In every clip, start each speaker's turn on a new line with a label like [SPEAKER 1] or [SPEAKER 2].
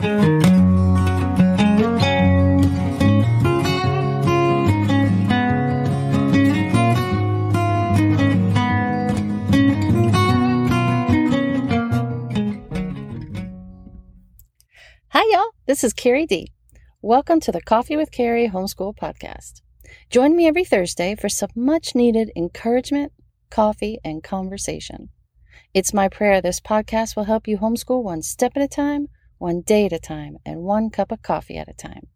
[SPEAKER 1] Hi, y'all. This is Carrie D. Welcome to the Coffee with Carrie Homeschool Podcast. Join me every Thursday for some much needed encouragement, coffee, and conversation. It's my prayer this podcast will help you homeschool one step at a time, one day at a time, and one cup of coffee at a time.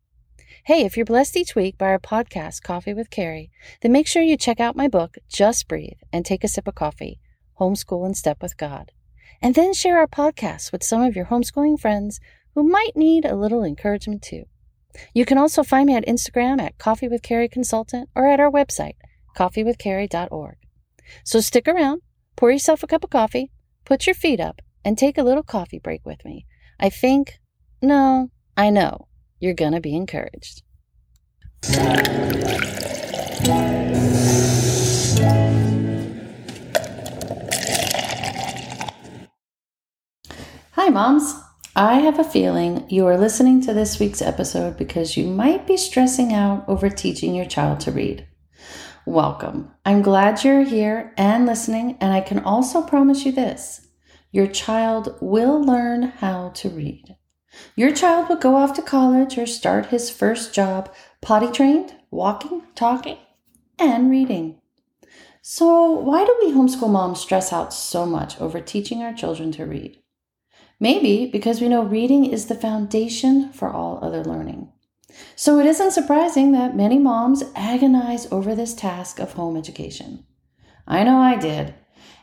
[SPEAKER 1] Hey, if you're blessed each week by our podcast, Coffee with Carrie, then make sure you check out my book, Just Breathe, and take a sip of coffee, Homeschool and Step with God. And then share our podcast with some of your homeschooling friends who might need a little encouragement too. You can also find me at Instagram at Coffee with Carrie Consultant or at our website, coffeewithcarrie.org. So stick around, pour yourself a cup of coffee, put your feet up, and take a little coffee break with me. I think, no, I know, you're going to be encouraged. Hi, moms. I have a feeling you are listening to this week's episode because you might be stressing out over teaching your child to read. Welcome. I'm glad you're here and listening, and I can also promise you this your child will learn how to read. Your child will go off to college or start his first job potty trained, walking, talking, and reading. So, why do we homeschool moms stress out so much over teaching our children to read? Maybe because we know reading is the foundation for all other learning. So it isn't surprising that many moms agonize over this task of home education. I know I did,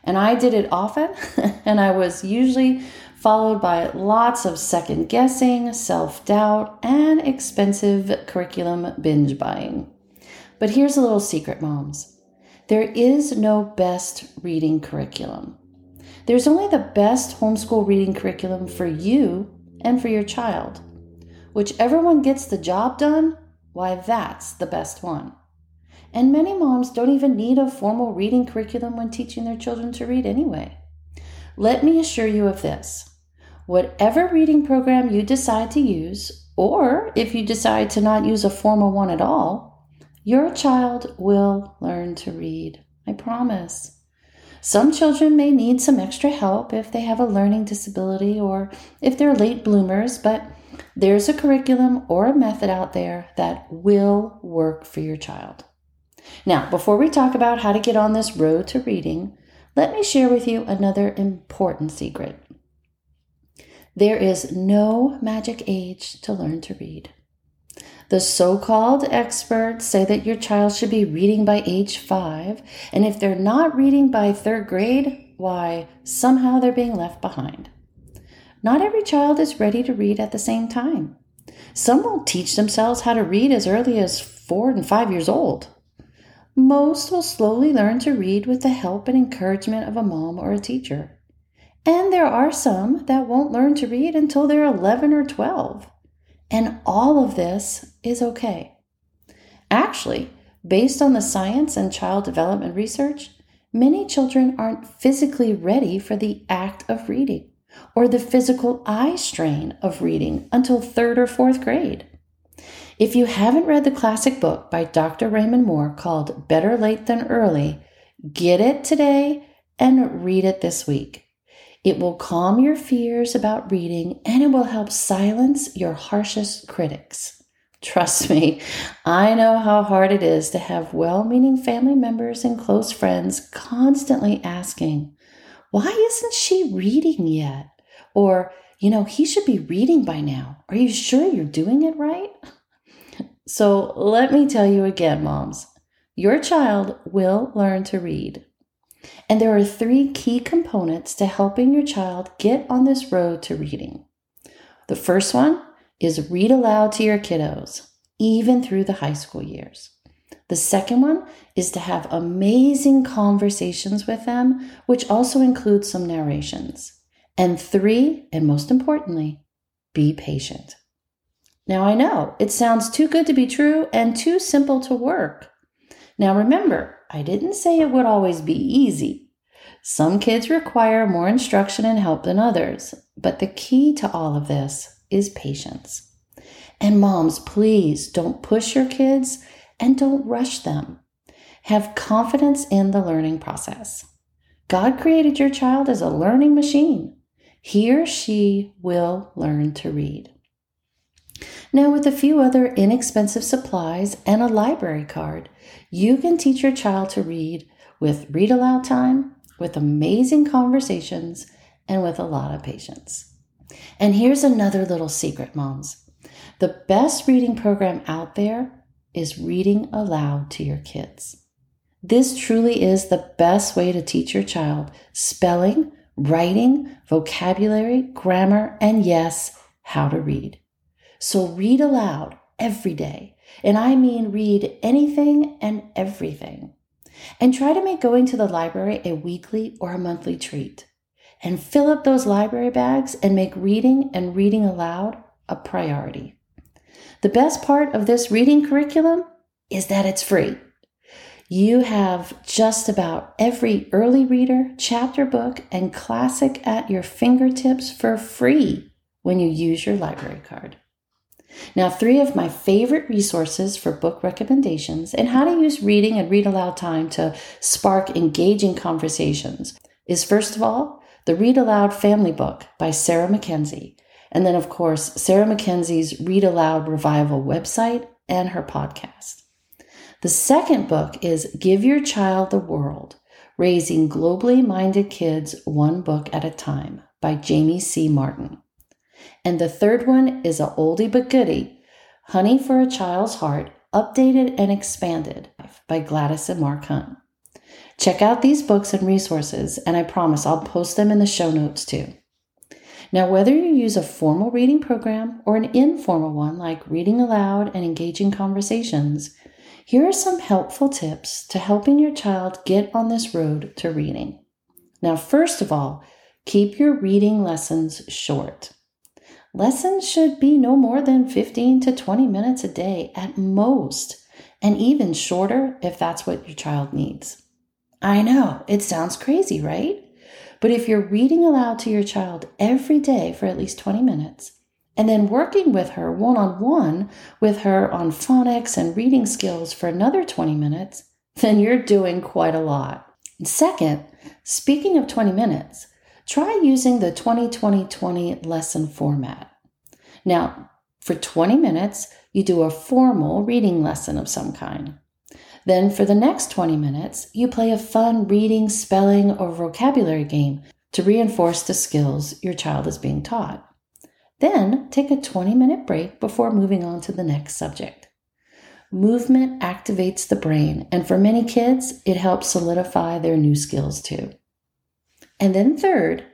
[SPEAKER 1] and I did it often, and I was usually followed by lots of second guessing, self doubt, and expensive curriculum binge buying. But here's a little secret, moms there is no best reading curriculum. There's only the best homeschool reading curriculum for you and for your child. Whichever one gets the job done, why, that's the best one. And many moms don't even need a formal reading curriculum when teaching their children to read anyway. Let me assure you of this whatever reading program you decide to use, or if you decide to not use a formal one at all, your child will learn to read. I promise. Some children may need some extra help if they have a learning disability or if they're late bloomers, but there's a curriculum or a method out there that will work for your child. Now, before we talk about how to get on this road to reading, let me share with you another important secret. There is no magic age to learn to read. The so called experts say that your child should be reading by age five, and if they're not reading by third grade, why, somehow they're being left behind. Not every child is ready to read at the same time. Some will teach themselves how to read as early as four and five years old. Most will slowly learn to read with the help and encouragement of a mom or a teacher. And there are some that won't learn to read until they're 11 or 12. And all of this is okay. Actually, based on the science and child development research, many children aren't physically ready for the act of reading or the physical eye strain of reading until third or fourth grade. If you haven't read the classic book by Dr. Raymond Moore called Better Late Than Early, get it today and read it this week. It will calm your fears about reading and it will help silence your harshest critics. Trust me, I know how hard it is to have well meaning family members and close friends constantly asking, Why isn't she reading yet? Or, you know, he should be reading by now. Are you sure you're doing it right? So let me tell you again, moms, your child will learn to read. And there are three key components to helping your child get on this road to reading. The first one is read aloud to your kiddos, even through the high school years. The second one is to have amazing conversations with them, which also includes some narrations. And three, and most importantly, be patient. Now, I know it sounds too good to be true and too simple to work. Now, remember, I didn't say it would always be easy. Some kids require more instruction and help than others, but the key to all of this is patience. And moms, please don't push your kids and don't rush them. Have confidence in the learning process. God created your child as a learning machine. He or she will learn to read. Now, with a few other inexpensive supplies and a library card, you can teach your child to read with read aloud time, with amazing conversations, and with a lot of patience. And here's another little secret, moms. The best reading program out there is reading aloud to your kids. This truly is the best way to teach your child spelling, writing, vocabulary, grammar, and yes, how to read. So read aloud every day. And I mean read anything and everything. And try to make going to the library a weekly or a monthly treat. And fill up those library bags and make reading and reading aloud a priority. The best part of this reading curriculum is that it's free. You have just about every early reader, chapter book, and classic at your fingertips for free when you use your library card. Now, three of my favorite resources for book recommendations and how to use reading and read aloud time to spark engaging conversations is first of all, the Read Aloud Family Book by Sarah Mackenzie. And then, of course, Sarah Mackenzie's Read Aloud Revival website and her podcast. The second book is Give Your Child the World Raising Globally Minded Kids One Book at a Time by Jamie C. Martin. And the third one is a oldie but goodie Honey for a Child's Heart, updated and expanded by Gladys and Mark Hunt. Check out these books and resources, and I promise I'll post them in the show notes too. Now, whether you use a formal reading program or an informal one like reading aloud and engaging conversations, here are some helpful tips to helping your child get on this road to reading. Now, first of all, keep your reading lessons short. Lessons should be no more than 15 to 20 minutes a day at most, and even shorter if that's what your child needs. I know, it sounds crazy, right? But if you're reading aloud to your child every day for at least 20 minutes, and then working with her one on one with her on phonics and reading skills for another 20 minutes, then you're doing quite a lot. second, speaking of 20 minutes, try using the 20 20 20 lesson format. Now, for 20 minutes, you do a formal reading lesson of some kind. Then for the next 20 minutes, you play a fun reading, spelling, or vocabulary game to reinforce the skills your child is being taught. Then take a 20 minute break before moving on to the next subject. Movement activates the brain, and for many kids, it helps solidify their new skills too. And then, third,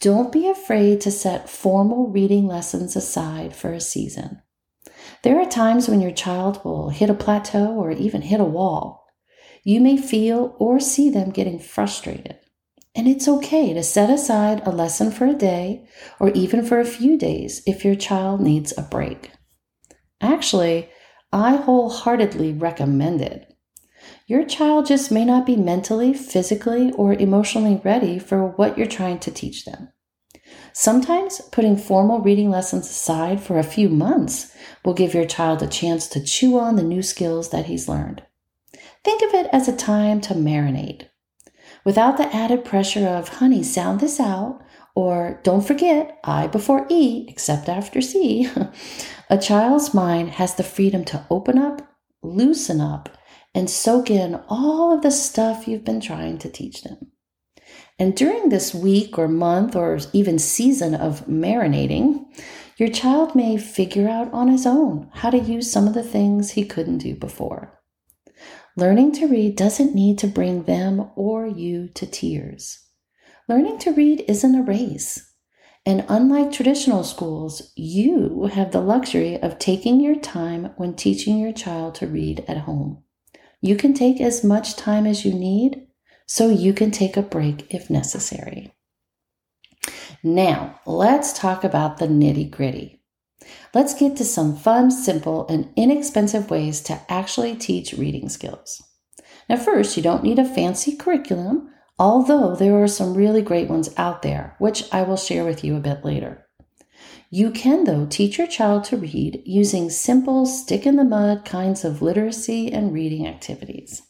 [SPEAKER 1] don't be afraid to set formal reading lessons aside for a season. There are times when your child will hit a plateau or even hit a wall. You may feel or see them getting frustrated. And it's okay to set aside a lesson for a day or even for a few days if your child needs a break. Actually, I wholeheartedly recommend it. Your child just may not be mentally, physically, or emotionally ready for what you're trying to teach them. Sometimes putting formal reading lessons aside for a few months will give your child a chance to chew on the new skills that he's learned. Think of it as a time to marinate. Without the added pressure of, honey, sound this out, or don't forget, I before E, except after C, a child's mind has the freedom to open up, loosen up, and soak in all of the stuff you've been trying to teach them. And during this week or month or even season of marinating, your child may figure out on his own how to use some of the things he couldn't do before. Learning to read doesn't need to bring them or you to tears. Learning to read isn't a race. And unlike traditional schools, you have the luxury of taking your time when teaching your child to read at home. You can take as much time as you need so you can take a break if necessary. Now, let's talk about the nitty gritty. Let's get to some fun, simple, and inexpensive ways to actually teach reading skills. Now, first, you don't need a fancy curriculum, although there are some really great ones out there, which I will share with you a bit later. You can, though, teach your child to read using simple, stick in the mud kinds of literacy and reading activities.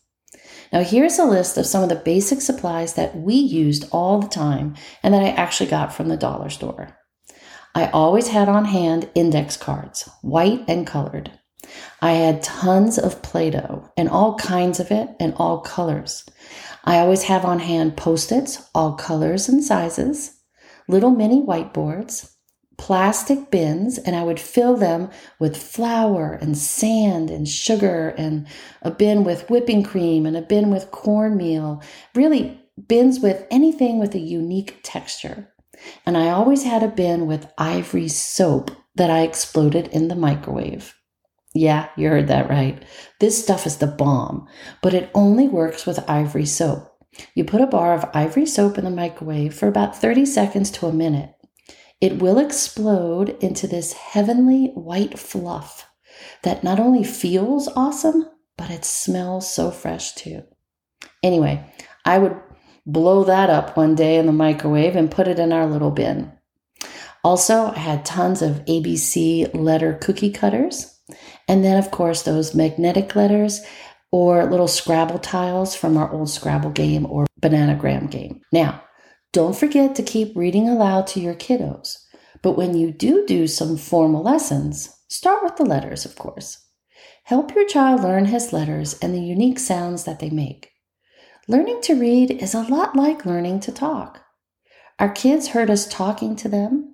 [SPEAKER 1] Now, here's a list of some of the basic supplies that we used all the time and that I actually got from the dollar store. I always had on hand index cards, white and colored. I had tons of Play Doh and all kinds of it and all colors. I always have on hand post its, all colors and sizes, little mini whiteboards, plastic bins, and I would fill them with flour and sand and sugar, and a bin with whipping cream and a bin with cornmeal. Really, bins with anything with a unique texture. And I always had a bin with ivory soap that I exploded in the microwave. Yeah, you heard that right. This stuff is the bomb, but it only works with ivory soap. You put a bar of ivory soap in the microwave for about 30 seconds to a minute. It will explode into this heavenly white fluff that not only feels awesome, but it smells so fresh too. Anyway, I would blow that up one day in the microwave and put it in our little bin. Also, I had tons of ABC letter cookie cutters and then, of course, those magnetic letters or little Scrabble tiles from our old Scrabble game or bananagram game. Now, don't forget to keep reading aloud to your kiddos. But when you do do some formal lessons, start with the letters, of course. Help your child learn his letters and the unique sounds that they make. Learning to read is a lot like learning to talk. Our kids heard us talking to them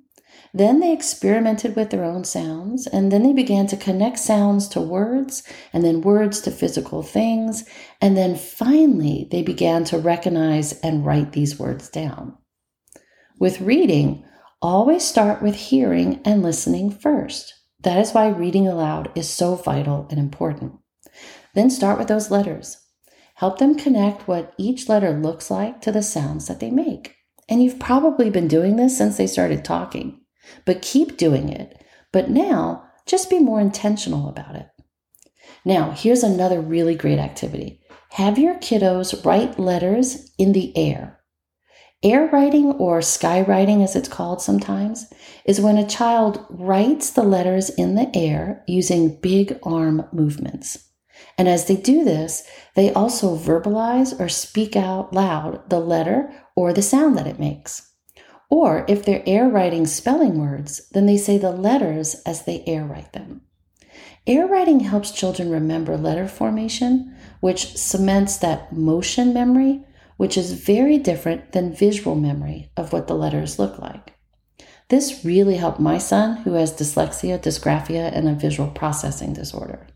[SPEAKER 1] then they experimented with their own sounds, and then they began to connect sounds to words, and then words to physical things, and then finally they began to recognize and write these words down. With reading, always start with hearing and listening first. That is why reading aloud is so vital and important. Then start with those letters. Help them connect what each letter looks like to the sounds that they make. And you've probably been doing this since they started talking. But keep doing it. But now, just be more intentional about it. Now, here's another really great activity. Have your kiddos write letters in the air. Air writing, or sky writing as it's called sometimes, is when a child writes the letters in the air using big arm movements. And as they do this, they also verbalize or speak out loud the letter or the sound that it makes. Or if they're air writing spelling words, then they say the letters as they air write them. Air writing helps children remember letter formation, which cements that motion memory, which is very different than visual memory of what the letters look like. This really helped my son, who has dyslexia, dysgraphia, and a visual processing disorder.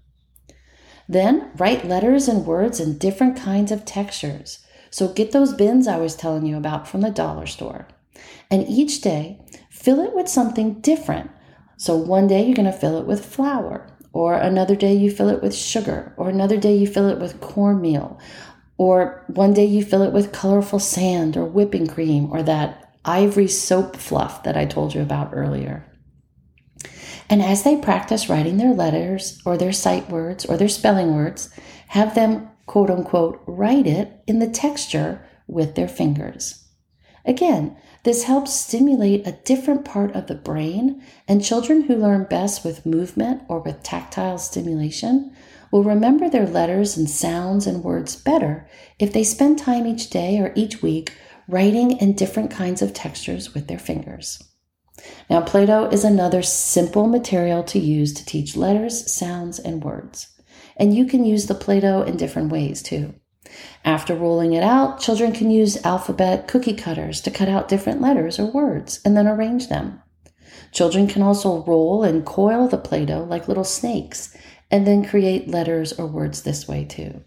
[SPEAKER 1] Then write letters and words in different kinds of textures. So get those bins I was telling you about from the dollar store. And each day, fill it with something different. So one day you're going to fill it with flour, or another day you fill it with sugar, or another day you fill it with cornmeal, or one day you fill it with colorful sand or whipping cream or that ivory soap fluff that I told you about earlier. And as they practice writing their letters or their sight words or their spelling words, have them quote unquote write it in the texture with their fingers. Again, this helps stimulate a different part of the brain, and children who learn best with movement or with tactile stimulation will remember their letters and sounds and words better if they spend time each day or each week writing in different kinds of textures with their fingers. Now, Play Doh is another simple material to use to teach letters, sounds, and words. And you can use the Play Doh in different ways too. After rolling it out, children can use alphabet cookie cutters to cut out different letters or words and then arrange them. Children can also roll and coil the Play Doh like little snakes and then create letters or words this way too.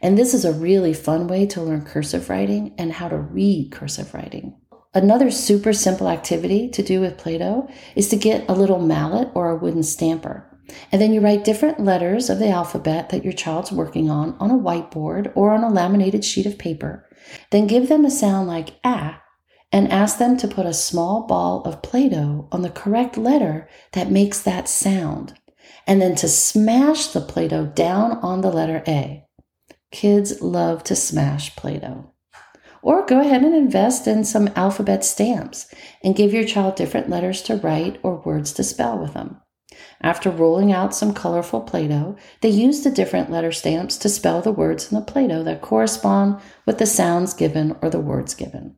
[SPEAKER 1] And this is a really fun way to learn cursive writing and how to read cursive writing. Another super simple activity to do with Play Doh is to get a little mallet or a wooden stamper and then you write different letters of the alphabet that your child's working on on a whiteboard or on a laminated sheet of paper. Then give them a sound like ah and ask them to put a small ball of Play Doh on the correct letter that makes that sound. And then to smash the Play Doh down on the letter A. Kids love to smash Play Doh. Or go ahead and invest in some alphabet stamps and give your child different letters to write or words to spell with them. After rolling out some colorful Play Doh, they use the different letter stamps to spell the words in the Play Doh that correspond with the sounds given or the words given.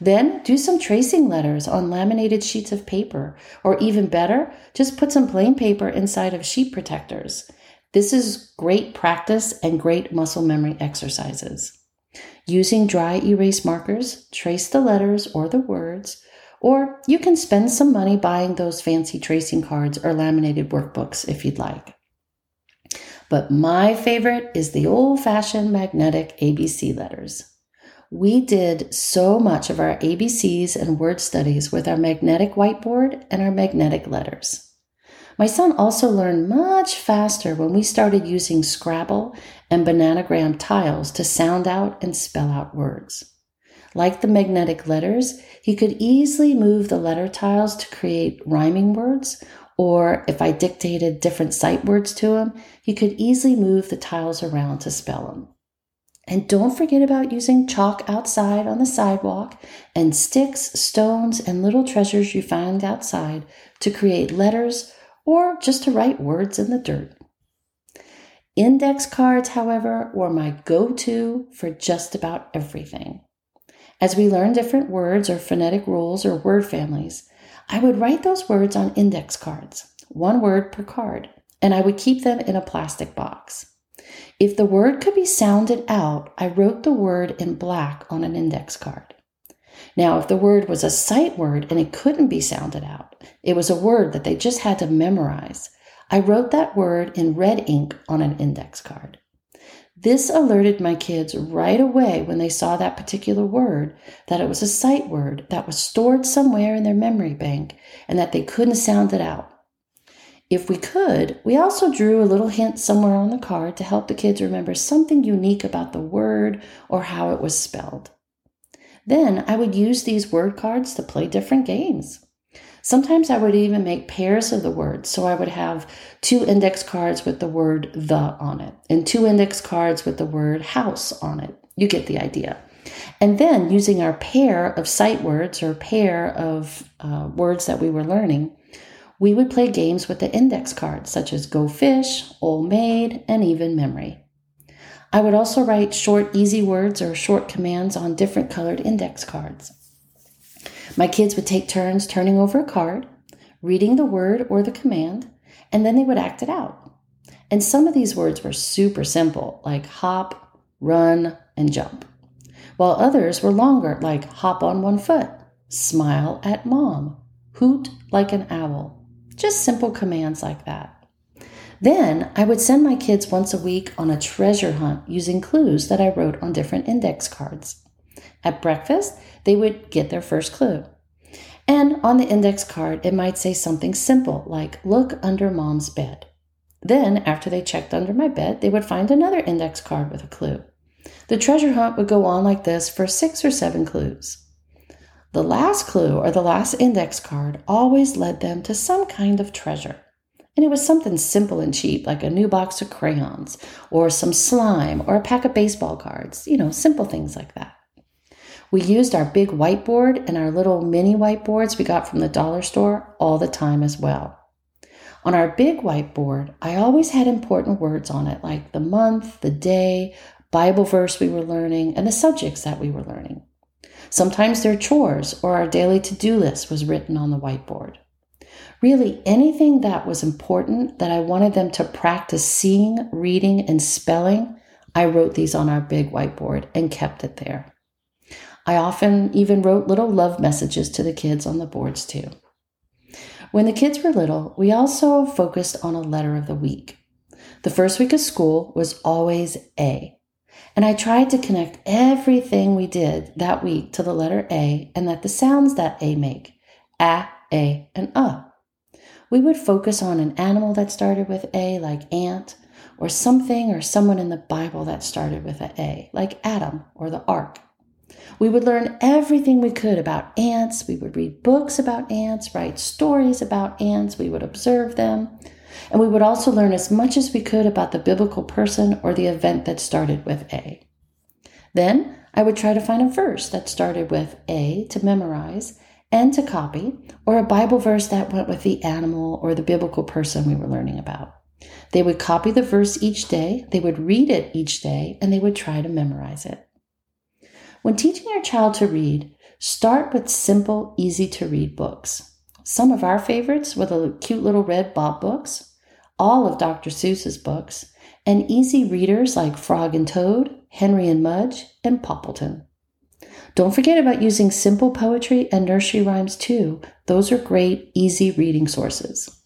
[SPEAKER 1] Then do some tracing letters on laminated sheets of paper, or even better, just put some plain paper inside of sheet protectors. This is great practice and great muscle memory exercises. Using dry erase markers, trace the letters or the words, or you can spend some money buying those fancy tracing cards or laminated workbooks if you'd like. But my favorite is the old fashioned magnetic ABC letters. We did so much of our ABCs and word studies with our magnetic whiteboard and our magnetic letters. My son also learned much faster when we started using Scrabble and Bananagram tiles to sound out and spell out words. Like the magnetic letters, he could easily move the letter tiles to create rhyming words, or if I dictated different sight words to him, he could easily move the tiles around to spell them. And don't forget about using chalk outside on the sidewalk and sticks, stones, and little treasures you find outside to create letters or just to write words in the dirt. Index cards, however, were my go to for just about everything. As we learned different words or phonetic rules or word families, I would write those words on index cards, one word per card, and I would keep them in a plastic box. If the word could be sounded out, I wrote the word in black on an index card. Now, if the word was a sight word and it couldn't be sounded out, it was a word that they just had to memorize, I wrote that word in red ink on an index card. This alerted my kids right away when they saw that particular word that it was a sight word that was stored somewhere in their memory bank and that they couldn't sound it out. If we could, we also drew a little hint somewhere on the card to help the kids remember something unique about the word or how it was spelled. Then I would use these word cards to play different games. Sometimes I would even make pairs of the words. So I would have two index cards with the word the on it and two index cards with the word house on it. You get the idea. And then using our pair of sight words or pair of uh, words that we were learning, we would play games with the index cards such as Go Fish, Old Maid, and even Memory. I would also write short, easy words or short commands on different colored index cards. My kids would take turns turning over a card, reading the word or the command, and then they would act it out. And some of these words were super simple, like hop, run, and jump, while others were longer, like hop on one foot, smile at mom, hoot like an owl. Just simple commands like that. Then I would send my kids once a week on a treasure hunt using clues that I wrote on different index cards. At breakfast, they would get their first clue. And on the index card, it might say something simple like, Look under mom's bed. Then, after they checked under my bed, they would find another index card with a clue. The treasure hunt would go on like this for six or seven clues. The last clue or the last index card always led them to some kind of treasure. And it was something simple and cheap, like a new box of crayons, or some slime, or a pack of baseball cards, you know, simple things like that. We used our big whiteboard and our little mini whiteboards we got from the dollar store all the time as well. On our big whiteboard, I always had important words on it, like the month, the day, Bible verse we were learning, and the subjects that we were learning. Sometimes their chores or our daily to do list was written on the whiteboard. Really, anything that was important that I wanted them to practice seeing, reading, and spelling, I wrote these on our big whiteboard and kept it there. I often even wrote little love messages to the kids on the boards too. When the kids were little, we also focused on a letter of the week. The first week of school was always A. And I tried to connect everything we did that week to the letter A and that the sounds that A make A, A, and Uh. We would focus on an animal that started with A, like ant, or something or someone in the Bible that started with an A, like Adam or the ark. We would learn everything we could about ants. We would read books about ants, write stories about ants. We would observe them. And we would also learn as much as we could about the biblical person or the event that started with A. Then I would try to find a verse that started with A to memorize and to copy, or a Bible verse that went with the animal or the biblical person we were learning about. They would copy the verse each day, they would read it each day, and they would try to memorize it. When teaching your child to read, start with simple, easy to read books. Some of our favorites were the cute little red Bob books, all of Dr. Seuss's books, and easy readers like Frog and Toad, Henry and Mudge, and Poppleton. Don't forget about using simple poetry and nursery rhymes too. Those are great, easy reading sources.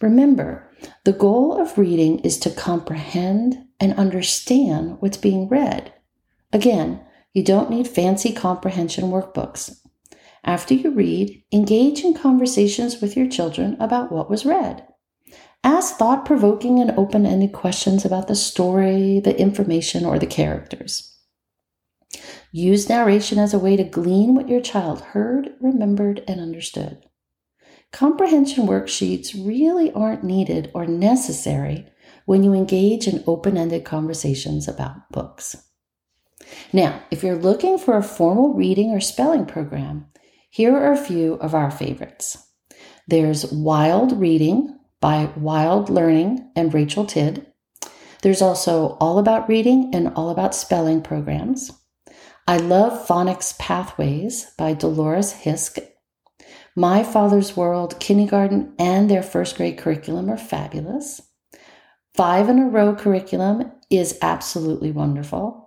[SPEAKER 1] Remember, the goal of reading is to comprehend and understand what's being read. Again, you don't need fancy comprehension workbooks. After you read, engage in conversations with your children about what was read. Ask thought provoking and open ended questions about the story, the information, or the characters. Use narration as a way to glean what your child heard, remembered, and understood. Comprehension worksheets really aren't needed or necessary when you engage in open ended conversations about books. Now, if you're looking for a formal reading or spelling program, here are a few of our favorites. There's Wild Reading by Wild Learning and Rachel Tidd. There's also All About Reading and All About Spelling programs. I Love Phonics Pathways by Dolores Hiskes. My Father's World, kindergarten, and their first grade curriculum are fabulous. Five in a row curriculum is absolutely wonderful.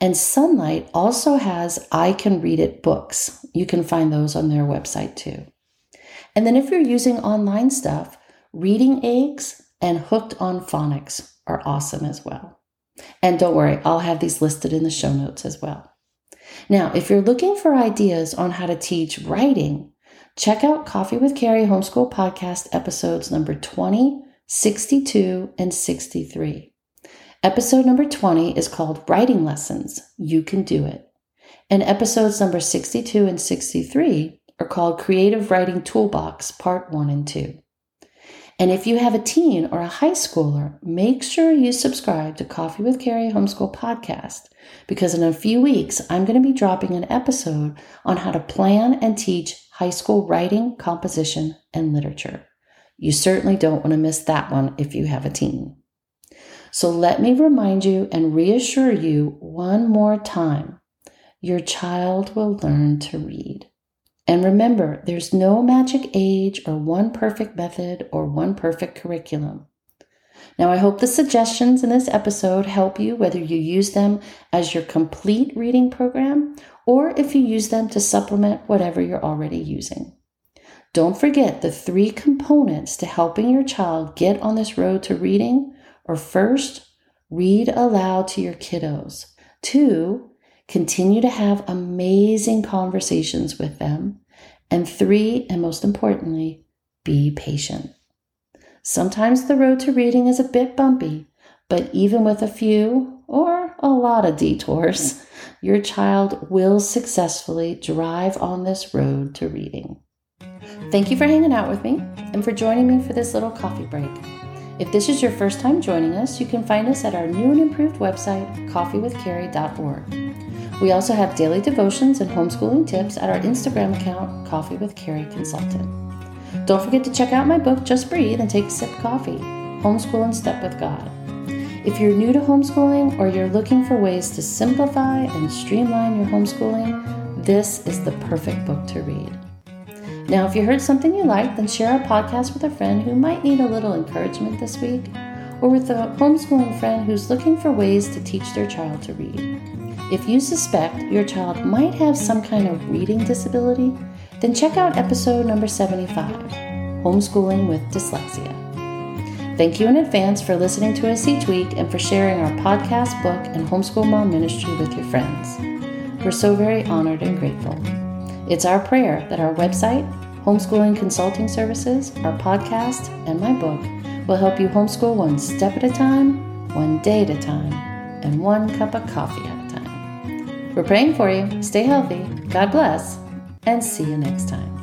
[SPEAKER 1] And Sonlight also has I Can Read It books. You can find those on their website too. And then if you're using online stuff, Reading Eggs and Hooked on Phonics are awesome as well. And don't worry, I'll have these listed in the show notes as well. Now, if you're looking for ideas on how to teach writing, check out Coffee with Carrie Homeschool Podcast episodes number 20, 62, and 63. Episode number 20 is called Writing Lessons You Can Do It. And episodes number 62 and 63 are called Creative Writing Toolbox Part 1 and 2. And if you have a teen or a high schooler, make sure you subscribe to Coffee with Carrie Homeschool Podcast because in a few weeks, I'm going to be dropping an episode on how to plan and teach high school writing, composition, and literature. You certainly don't want to miss that one if you have a teen. So let me remind you and reassure you one more time your child will learn to read. And remember, there's no magic age or one perfect method or one perfect curriculum. Now, I hope the suggestions in this episode help you whether you use them as your complete reading program or if you use them to supplement whatever you're already using. Don't forget the three components to helping your child get on this road to reading are first, read aloud to your kiddos. Two, Continue to have amazing conversations with them. And three, and most importantly, be patient. Sometimes the road to reading is a bit bumpy, but even with a few or a lot of detours, your child will successfully drive on this road to reading. Thank you for hanging out with me and for joining me for this little coffee break. If this is your first time joining us, you can find us at our new and improved website, coffeewithcarrie.org. We also have daily devotions and homeschooling tips at our Instagram account, Coffee with Carrie Consultant. Don't forget to check out my book, Just Breathe and Take a Sip Coffee Homeschool and Step with God. If you're new to homeschooling or you're looking for ways to simplify and streamline your homeschooling, this is the perfect book to read. Now, if you heard something you liked, then share our podcast with a friend who might need a little encouragement this week, or with a homeschooling friend who's looking for ways to teach their child to read. If you suspect your child might have some kind of reading disability, then check out episode number 75 Homeschooling with Dyslexia. Thank you in advance for listening to us each week and for sharing our podcast, book, and homeschool mom ministry with your friends. We're so very honored and grateful. It's our prayer that our website, homeschooling consulting services, our podcast, and my book will help you homeschool one step at a time, one day at a time, and one cup of coffee at a time. we're praying for you. Stay healthy. God bless. And see you next time.